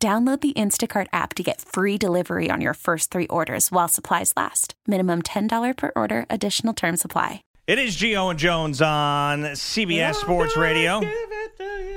Download the Instacart app to get free delivery on your first three orders while supplies last. Minimum $10 per order, additional term supply. It is Gio and Jones on CBS Sports Radio.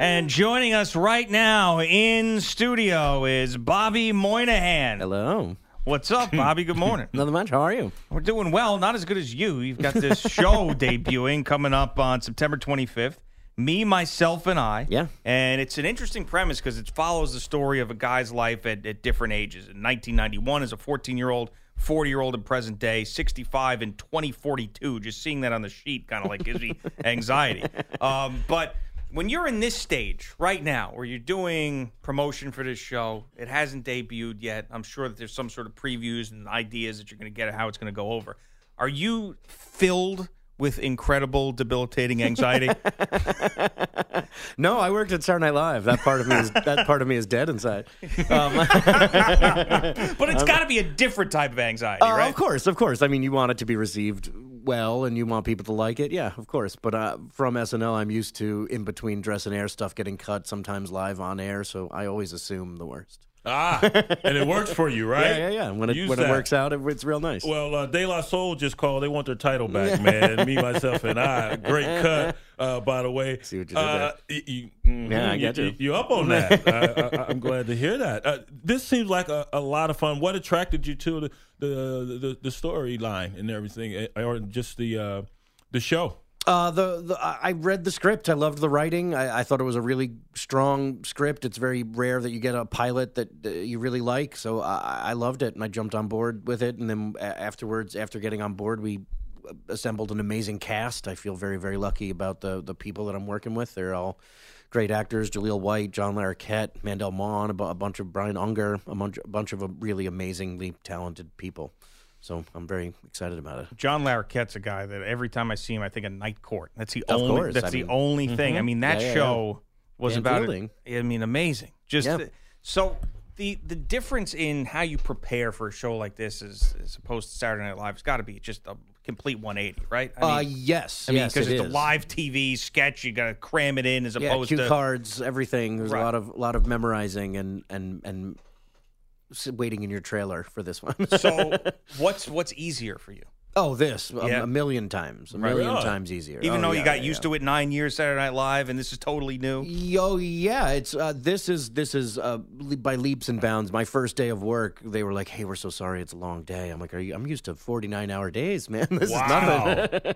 And joining us right now in studio is Bobby Moynihan. Hello. What's up, Bobby? Good morning. Nothing much. How are you? We're doing well, not as good as you. You've got this show debuting coming up on September 25th. Me, myself, and I. Yeah. And it's an interesting premise because it follows the story of a guy's life at, at different ages. In 1991, as a 14 year old, 40 year old in present day, 65 in 2042. Just seeing that on the sheet kind of like gives me anxiety. Um, but when you're in this stage right now, where you're doing promotion for this show, it hasn't debuted yet. I'm sure that there's some sort of previews and ideas that you're going to get of how it's going to go over. Are you filled with incredible, debilitating anxiety? No, I worked at Saturday Night Live. That part of me is that part of me is dead inside. Um, but it's got to be a different type of anxiety, uh, right? Of course, of course. I mean, you want it to be received well, and you want people to like it. Yeah, of course. But uh, from SNL, I'm used to in between dress and air stuff getting cut, sometimes live on air. So I always assume the worst. Ah, and it works for you, right? Yeah, yeah, yeah. When it when it works out, it, it's real nice. Well, uh, De La Soul just called. They want their title back, man. Me, myself, and I. Great cut, uh, by the way. See what you did uh, y- you, mhm, Yeah, I get you. You up on that? I, I'm glad to hear that. Uh, this seems like a, a lot of fun. What attracted you to the the the, the storyline and everything, eh, or just the uh, the show? Uh, the, the I read the script. I loved the writing. I, I thought it was a really strong script. It's very rare that you get a pilot that uh, you really like. So I, I loved it, and I jumped on board with it. And then afterwards, after getting on board, we assembled an amazing cast. I feel very very lucky about the the people that I'm working with. They're all great actors: Jaleel White, John Larroquette, Mandel Mon, a, bunch of Brian Unger, a bunch, a bunch of really amazingly talented people. So I'm very excited about it. John Larroquette's a guy that every time I see him, I think of Night Court. That's the Of only. course, That's I the mean- only thing. I mean, that Yeah, yeah, show was Dan about. Fielding. I mean, amazing. Just Yeah. the- so the the difference in how you prepare for a show like this is as opposed to Saturday Night Live has got to be just a complete 180, right? I uh, yes, I mean, yes, because it it's a live TV sketch, you got to cram it in as yeah, opposed cue to cards, everything. There's Right. a lot of lot of memorizing and and and waiting in your trailer for this one. So what's what's easier for you? oh, this a, Yeah. a million times, a Right. million Really? times easier. Even Oh, though yeah, you got yeah, used yeah. to it nine years Saturday Night Live, and this is totally new. Yo, yeah, it's uh, this is this is uh, le- by leaps and bounds. My first day of work, they were like, "Hey, we're so sorry, it's a long day." I'm like, "Are you?" I'm used to 49 hour days, man. This Wow. is nothing.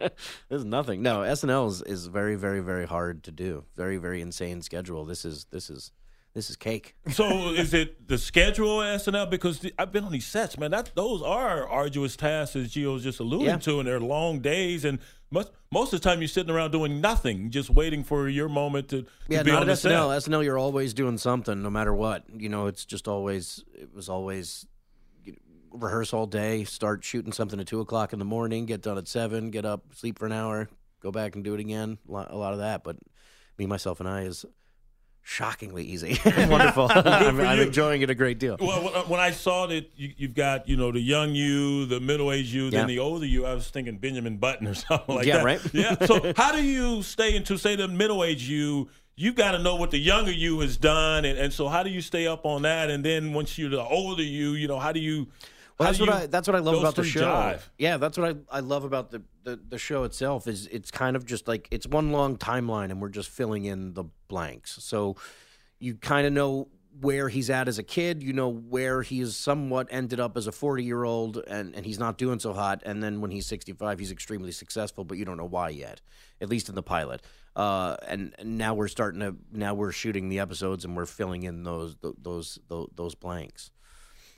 this is nothing. No, SNL is, is very, very, very hard to do. Very, very insane schedule. This is this is this is cake. So is it the schedule SNL? Because the, I've been on these sets, man. That those are arduous tasks, as Gio's just alluding Yeah. to, and they're long days. And most most of the time, you're sitting around doing nothing, just waiting for your moment to, to Yeah, be not on at the set. SNL. SNL, you're always doing something, no matter what. You know, it's just always. It was always you know, rehearse all day, start shooting something at two o'clock in the morning, get done at seven, get up, sleep for an hour, go back and do it again. A lot, a lot of that, but me, myself, and I is shockingly easy. Wonderful. I'm, I'm enjoying it a great deal. Well, when- uh, when I saw that you, you've got you know the young you, the middle aged you, then Yeah. the older you, I was thinking Benjamin Button or something like Yeah, that. right? Yeah. So how do you stay into say the middle aged you? You've got to know what the younger you has done, and, and so how do you stay up on that? And then once you're the older you, you know, how do you? Well, that's what I that's what I love about the show. jive? Yeah, that's what I, I love about the, the the show itself is it's kind of just like it's one long timeline and we're just filling in the blanks. So you kind of know where he's at as a kid, you know where he is somewhat ended up as a 40-year-old and and he's not doing so hot and then when he's 65 he's extremely successful but you don't know why yet. At least in the pilot. Uh, and, and now we're starting to now we're shooting the episodes and we're filling in those those those, those blanks.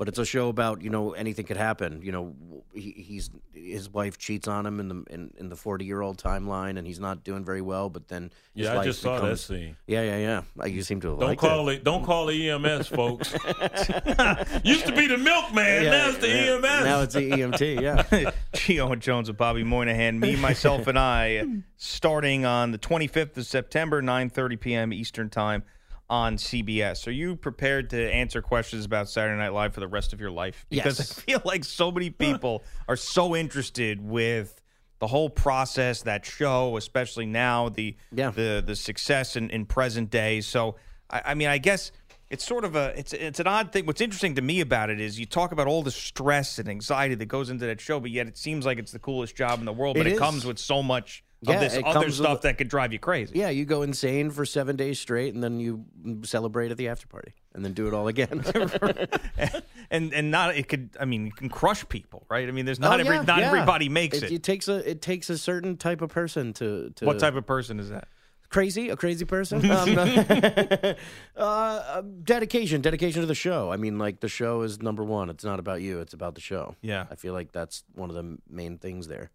But it's a show about you know anything could happen. You know, he, he's his wife cheats on him in the in, in the forty year old timeline, and he's not doing very well. But then his Yeah, I life just saw that scene. Yeah, yeah, yeah. You seem to have Don't liked call it. it. Don't call it EMS, folks. Used to be the milkman. Yeah, now it's the yeah. EMS. Now it's the EMT. Yeah. Gio and Jones with Bobby Moynihan, me, myself, and I, starting on the 25th of September, 9:30 p.m. Eastern Time on CBS. Are you prepared to answer questions about Saturday Night Live for the rest of your life? Because Yes. I feel like so many people are so interested with the whole process, that show, especially now the Yeah. the the success in, in present day. So I, I mean, I guess it's sort of a it's it's an odd thing. What's interesting to me about it is you talk about all the stress and anxiety that goes into that show, but yet it seems like it's the coolest job in the world. But It it, comes with so much Yeah, of this other comes with stuff that could drive you crazy. Yeah, you go insane for seven days straight, and then you celebrate at the after party, and then do it all again. and and not it could. I mean, you can crush people, right? I mean, there's Oh, not every yeah, not yeah. everybody makes it, it. It takes a it takes a certain type of person to, to What type of person is that? crazy a crazy person um, uh, dedication dedication to the show i mean like the show is number one it's not about you it's about the show Yeah. i feel like that's one of the main things there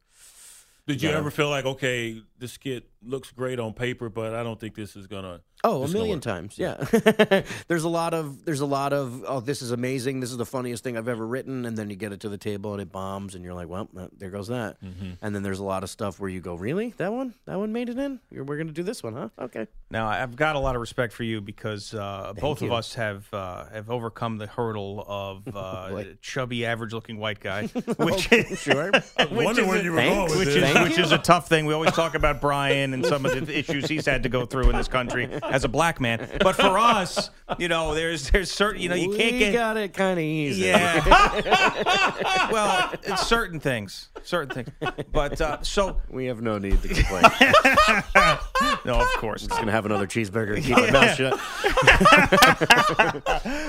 Did you Yeah. ever feel like, okay, this skit looks great on paper, but I don't think this is gonna. Oh, a this is gonna million times. Yeah. there's a lot of there's a lot of oh, this is amazing. This is the funniest thing I've ever written, and then you get it to the table and it bombs, and you're like, well, uh, there goes that. Mm-hmm. And then there's a lot of stuff where you go, really, that one, that one made it in. You're, we're gonna do this one, huh? Okay. Now, I've got a lot of respect for you because uh, both of us have uh, have overcome the hurdle of uh, Boy. chubby, average-looking white guy, which is Sure. I was wondering is where a- you were going with which is which is a tough thing. We always talk about Brian and some of the issues he's had to go through in this country as a black man. But for us, you know, there's there's certain you know you can't we get got it kind of easy. yeah. well, it's certain things, certain things. But uh, so We have no need to complain. no, of course. I'm Just gonna have another cheeseburger and keep my mouth shut.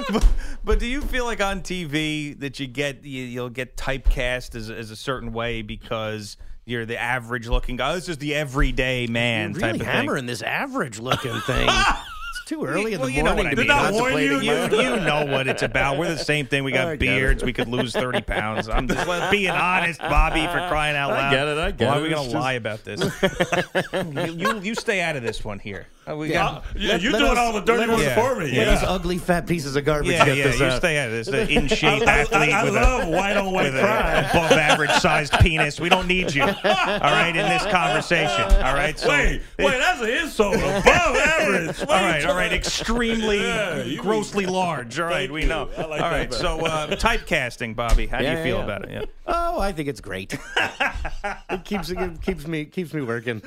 but, but do you feel like on TV that you get you, you'll get typecast as, as a certain way because you're the average looking guy? Oh, this is the everyday man You're type really of thing. hammering this average looking thing. it's too early in Well, the you know morning what I to mean. be Did I warn contemplating you? You, you know what it's about. We're the same thing. We I got beards. We could lose 30 pounds. I'm just being honest, Bobby, for crying out I loud. get it, I get Why it. are we going to just- lie about this? you, you, you stay out of this one here. Uh, we got, Yeah, Let- you're let doing us- all the dirty work Yeah. for me. Yeah. these ugly fat pieces of garbage yeah, yeah, this you out. stay out of this. The in shape I, athlete I, I with love a white on white crime. above average sized penis. We don't need you. All right, in this conversation. All right, so Wait, wait, that's an insult. Above average. all right, all right, extremely Yeah, grossly large. All right, we you. know. I like all that so uh, typecasting, Bobby. How do you feel yeah. about it? Yeah. Oh, I think it's great. it keeps it keeps me keeps me working.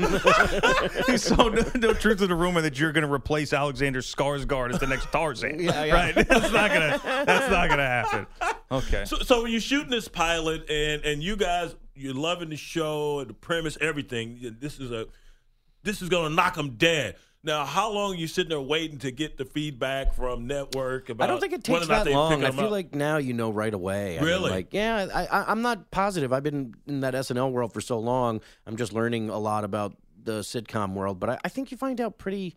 so no, no truth to the rumor that you're going to replace Alexander Skarsgård as the next Tarzan. Yeah, yeah. Right? That's not gonna. That's not gonna happen. Okay. So, so when you're shooting this pilot and and you guys you're loving the show and the premise, everything. This is a this is gonna knock them dead. Now, how long are you sitting there waiting to get the feedback from network about? I don't think it takes that they long. picking I feel up? like now you know right away. I mean, Really? like, yeah, I, I, I'm not positive. I've been in that SNL world for so long. I'm just learning a lot about the sitcom world. But I, I think you find out pretty,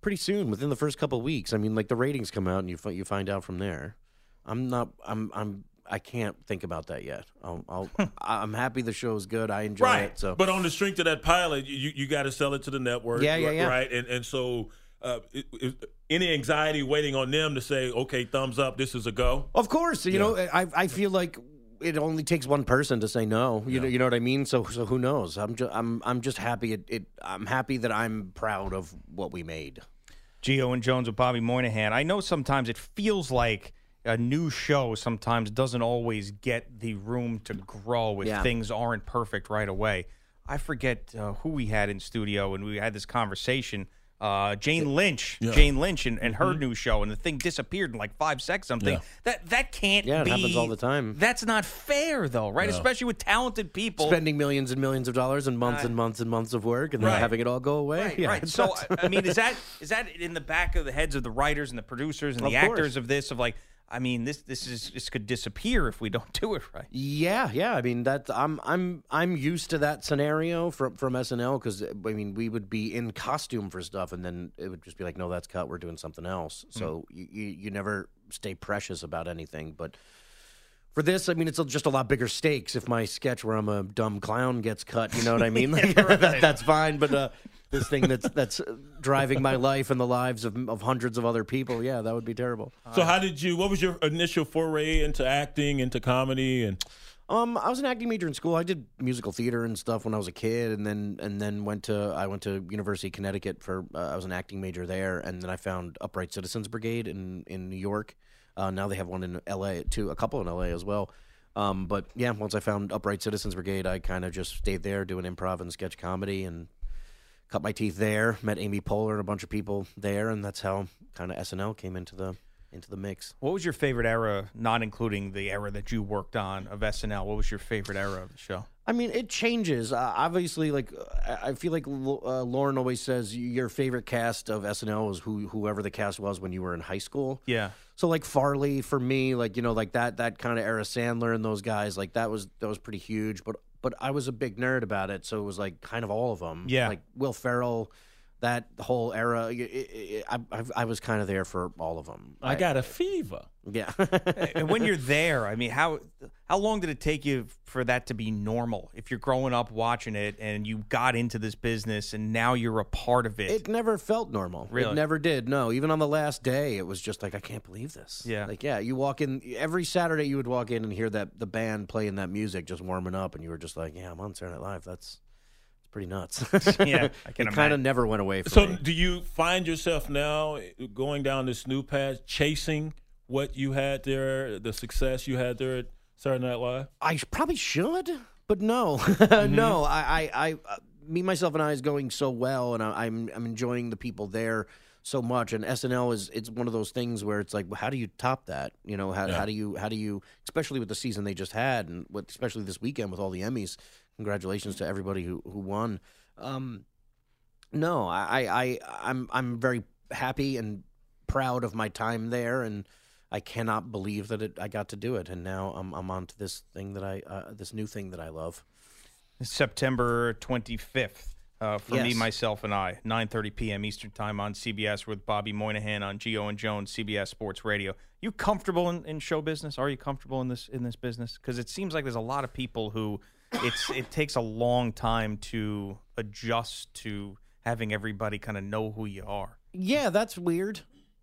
pretty soon within the first couple of weeks. I mean, like the ratings come out and you you find out from there. I'm not. I'm. I'm. I can't think about that yet. I'll, I'll, I'm happy the show is good. I enjoy right. it. So but on the strength of that pilot, you you got to sell it to the network. Yeah, yeah, ri- yeah. Right, and and so. Uh, it, it, any anxiety waiting on them to say, okay, thumbs up, this is a go? Of course, you know, I I feel like it only takes one person to say no. You know, you know what I mean. So so who knows? I'm just I'm I'm just happy. It, it I'm happy that I'm proud of what we made. Gio and Jones with Bobby Moynihan. I know sometimes it feels like a new show sometimes doesn't always get the room to grow if Yeah. things aren't perfect right away. I forget uh, who we had in studio and we had this conversation. Uh, Jane Lynch, Jane Lynch, and, and her new show, and the thing disappeared in like five seconds. Something Yeah. that that can't. Yeah, it be, happens all the time. That's not fair, though, right? Especially with talented people. Spending millions and millions of dollars and months Right. and months and months of work and then having it all go away. Right, yeah, right. So. I I mean, is that is that in the back of the heads of the writers and the producers and the course. actors of this? Of like, I mean, this this is this could disappear if we don't do it right. Yeah, yeah. I mean, that's I'm I'm I'm used to that scenario from from SNL because I mean we would be in costume for stuff and then it would just be like, no, that's cut. We're doing something else. So you, you you never stay precious about anything. But For this, I mean, it's just a lot bigger stakes. If my sketch where I'm a dumb clown gets cut, you know what I mean? Like, that, that's fine. But uh, this thing that's that's driving my life and the lives of, of hundreds of other people, yeah, that would be terrible. So how did you? What was your initial foray into acting, into comedy, and Um, I was an acting major in school. I did musical theater and stuff when I was a kid, and then and then went to I went to University of Connecticut for uh, I was an acting major there, and then I found Upright Citizens Brigade in in New York. Uh, now they have one in L.A. too, a couple in L.A. as well. Um, but yeah, once I found Upright Citizens Brigade, I kind of just stayed there doing improv and sketch comedy and cut my teeth there. Met Amy Poehler and a bunch of people there, and that's how kind of SNL came into the into the mix. What was your favorite era, not including the era that you worked on of SNL? What was your favorite era of the show? I mean, it changes. Uh, obviously, like I feel like uh, Lorne always says, your favorite cast of SNL is who whoever the cast was when you were in high school. Yeah. So like Farley for me, like you know, like that that kind of era, Sandler and those guys, like that was that was pretty huge. But but I was a big nerd about it, so it was like kind of all of them. Yeah. like Will Ferrell, that whole era. It, it, I, I I was kind of there for all of them. I got a fever. yeah. and when you're there, I mean, how how long did it take you for that to be normal? If you're growing up watching it and you got into this business and now you're a part of it, It never felt normal. Really? It never did. No, even on the last day, it was just like I can't believe this. Yeah. Like yeah, you walk in every Saturday. You would walk in and hear that the band playing that music, just warming up, and you were just like, yeah, I'm on Saturday Night Live. That's pretty nuts. Yeah, I can it kind of never went away from So me. do you find yourself now going down this new path, chasing what you had there, the success you had there at Saturday Night Live? I probably should, but no, Mm-hmm. no. I, I, I, uh, me, myself, and I is going so well, and I, I'm, I'm enjoying the people there so much. And SNL is, it's one of those things where it's like, well, how do you top that? You know, how, Yeah. how do you, how do you, especially with the season they just had, and with, especially this weekend with all the Emmys. Congratulations to everybody who, who won. Um, no, I, I, I'm, I'm very happy and proud of my time there, and I cannot believe that it, I got to do it, and now I'm I'm on to this thing that I uh, this new thing that I love. September 25th. Uh, for me, myself, and I, 9:30 p.m. Eastern Time on CBS with Bobby Moynihan on Gio and Jones, CBS Sports Radio. You comfortable in, in show business? Are you comfortable in this in this business? Because it seems like there's a lot of people who it's it takes a long time to adjust to having everybody kind of know who you are. Yeah, that's weird.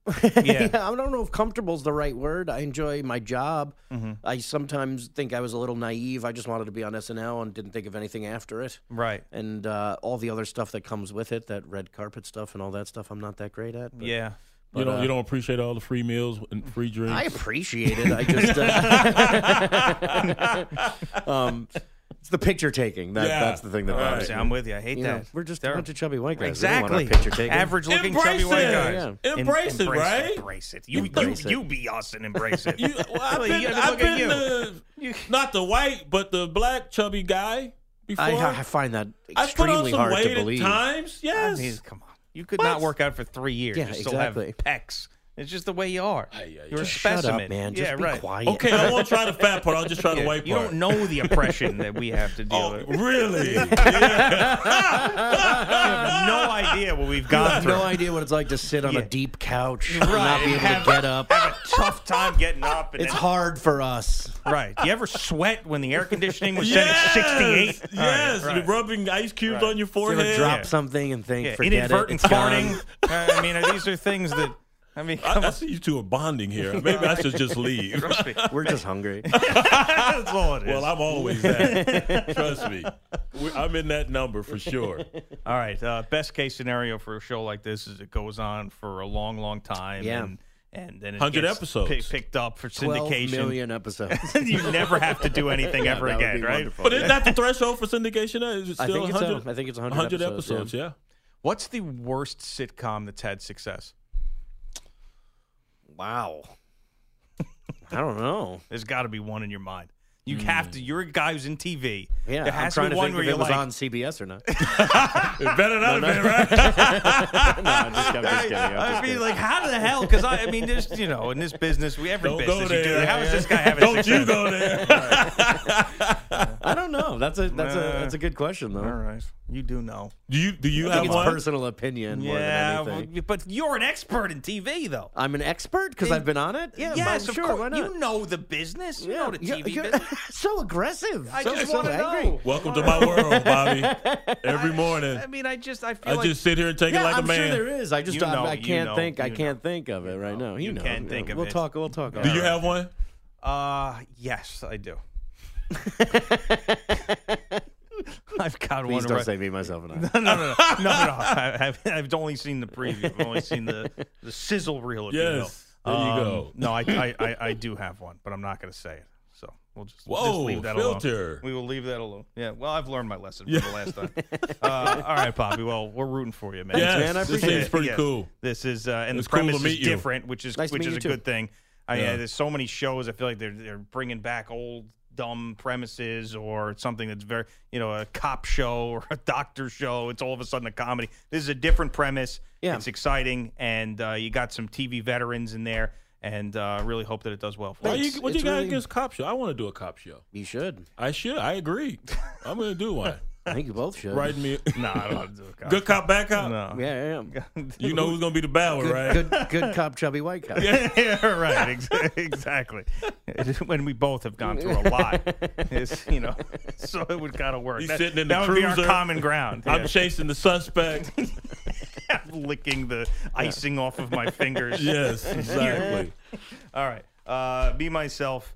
Yeah. I don't know if comfortable is the right word. I enjoy my job. Mm-hmm. I sometimes think I was a little naive. I just wanted to be on SNL and didn't think of anything after it. Right. And uh, all the other stuff that comes with it, that red carpet stuff and all that stuff, I'm not that great at. but- Yeah. you don't uh, you don't appreciate all the free meals and free drinks. I appreciate it. I just uh, um, it's the picture taking. That, Yeah. That's the thing that Right. bothers See, me. I'm with you. I hate You know, that. we're just They're- a bunch of chubby white guys. We don't want our Exactly. picture taken. Average looking Embrace chubby white it. guys. Yeah. Embrace it, embrace right? Embrace it. You Embrace you it. you be us and embrace it. You, well, I've Really, been, you- I mean, I've look at been you. the, not the white, but the black chubby guy before. I, I find that I've put on extremely some hard weight to at believe. times. I Yes. mean, come on. You could not work out for three years. Yeah, you still exactly. have pecs. It's just the way you are. Ay, ay, You're a ay. Shut specimen. up, man. Just yeah, be right. quiet. okay, I won't try the fat part. I'll just try the Yeah, white you part. don't know the oppression that we have to deal Oh, with. really? You have no idea what we've I gone have through. no idea what it's like to sit on Yeah. a deep couch and not be able Have- to get up. Have a tough time getting up. And It's then- hard for us. Right. Do you ever sweat when the air conditioning was yes. set at 68? Yes. All right, right. Rubbing ice cubes Right. on your forehead. You ever drop Yeah. something and think, Yeah, forget inadvertent it, it's farting. Uh, I mean, these are things that, I mean, I, I see you two are bonding here. Maybe I should just leave. Trust me. We're just hungry. That's all it is. well, I'm always that. Trust me. We- I'm in that number for sure. All right. Uh, best case scenario for a show like this is it goes on for a long, long time. Yeah. And, and then it 100 episodes. pick- picked up for 12 syndication. million episodes. you never have to do anything Yeah, ever that again, right? wonderful. But isn't that the threshold for syndication? Is it I still think it's, 100, a, I think it's 100, 100 episodes. episodes? yeah. Yeah. What's the worst sitcom that's had success? Wow. I don't know. There's got to be one in your mind. You hmm. have to. You're a guy who's in TV. Yeah, there I'm trying to to be one think where if you're it was like, on CBS or not. It better not have been, right? no, I'm just, I'm just kidding. I'm I mean, kidding. like, how the hell? Because I, I mean, there's, you know, in this business, we every Don't business go you do. there. How is this guy having Don't success? you go there. I don't know. That's a that's a that's a good question though. All right, you do know. Do you do you I have think it's one? personal opinion more Yeah, than anything. but you're an expert in TV, though. I'm an expert because I've been on it. Yeah, yes, but of sure. course. Why not? You know the business. You know the You're- TV you're business. so aggressive. I so, just so want to angry. know. Welcome to my world, Bobby. Every morning, I mean, I just I feel I like just sit here and take Yeah, it like I'm a man. sure there is. I just You I, know, I you can't know, think. I you can't think of it right now. You know. can't think of it. we'll it. talk. We'll talk. Do you have one? Uh, yes, I do. I've got Please one. don't right- say me, myself, and I. no, no, no, no, no. I, I've, I've only seen the preview. I've only seen the, the sizzle reel. If you will. Yes. There you Um, go. No, I, I, I, I do have one, but I'm not going to say it. So we'll just, we'll just Whoa, leave that filter. alone. We will leave that alone. Yeah. Well, I've learned my lesson from the last time. Uh, all right, Bobby. Well, we're rooting for you, man. Yes, man, I this appreciate seems it. pretty Yes. cool. This is uh, and It's the cool to premise meet is you. different, which is Nice which is a too. good thing. I, Yeah. uh, there's so many shows. I feel like they're they're bringing back old dumb premises or something that's very you know a cop show or a doctor show. It's all of a sudden a comedy. This is a different premise. Yeah. it's exciting, and uh, you got some TV veterans in there, and uh, really hope that it does well for Why you. you, It's- what you it's got really- against cop show? I want to do a cop show. You should. I should. I agree. I'm going to do one. I think you both should. Write me. No, I don't want to do a cop. Good cop, bad cop. No. Yeah, yeah. yeah. You know who's going to be the bad one, right? good, good cop, chubby white cop. yeah, right. Ex- exactly. when we both have gone through a lot, it's, you know, so it would kind of work. He's that sitting in that the would be our common ground. I'm Yeah. chasing the suspect. licking the icing off of my fingers. yes, exactly. All right. Uh, be myself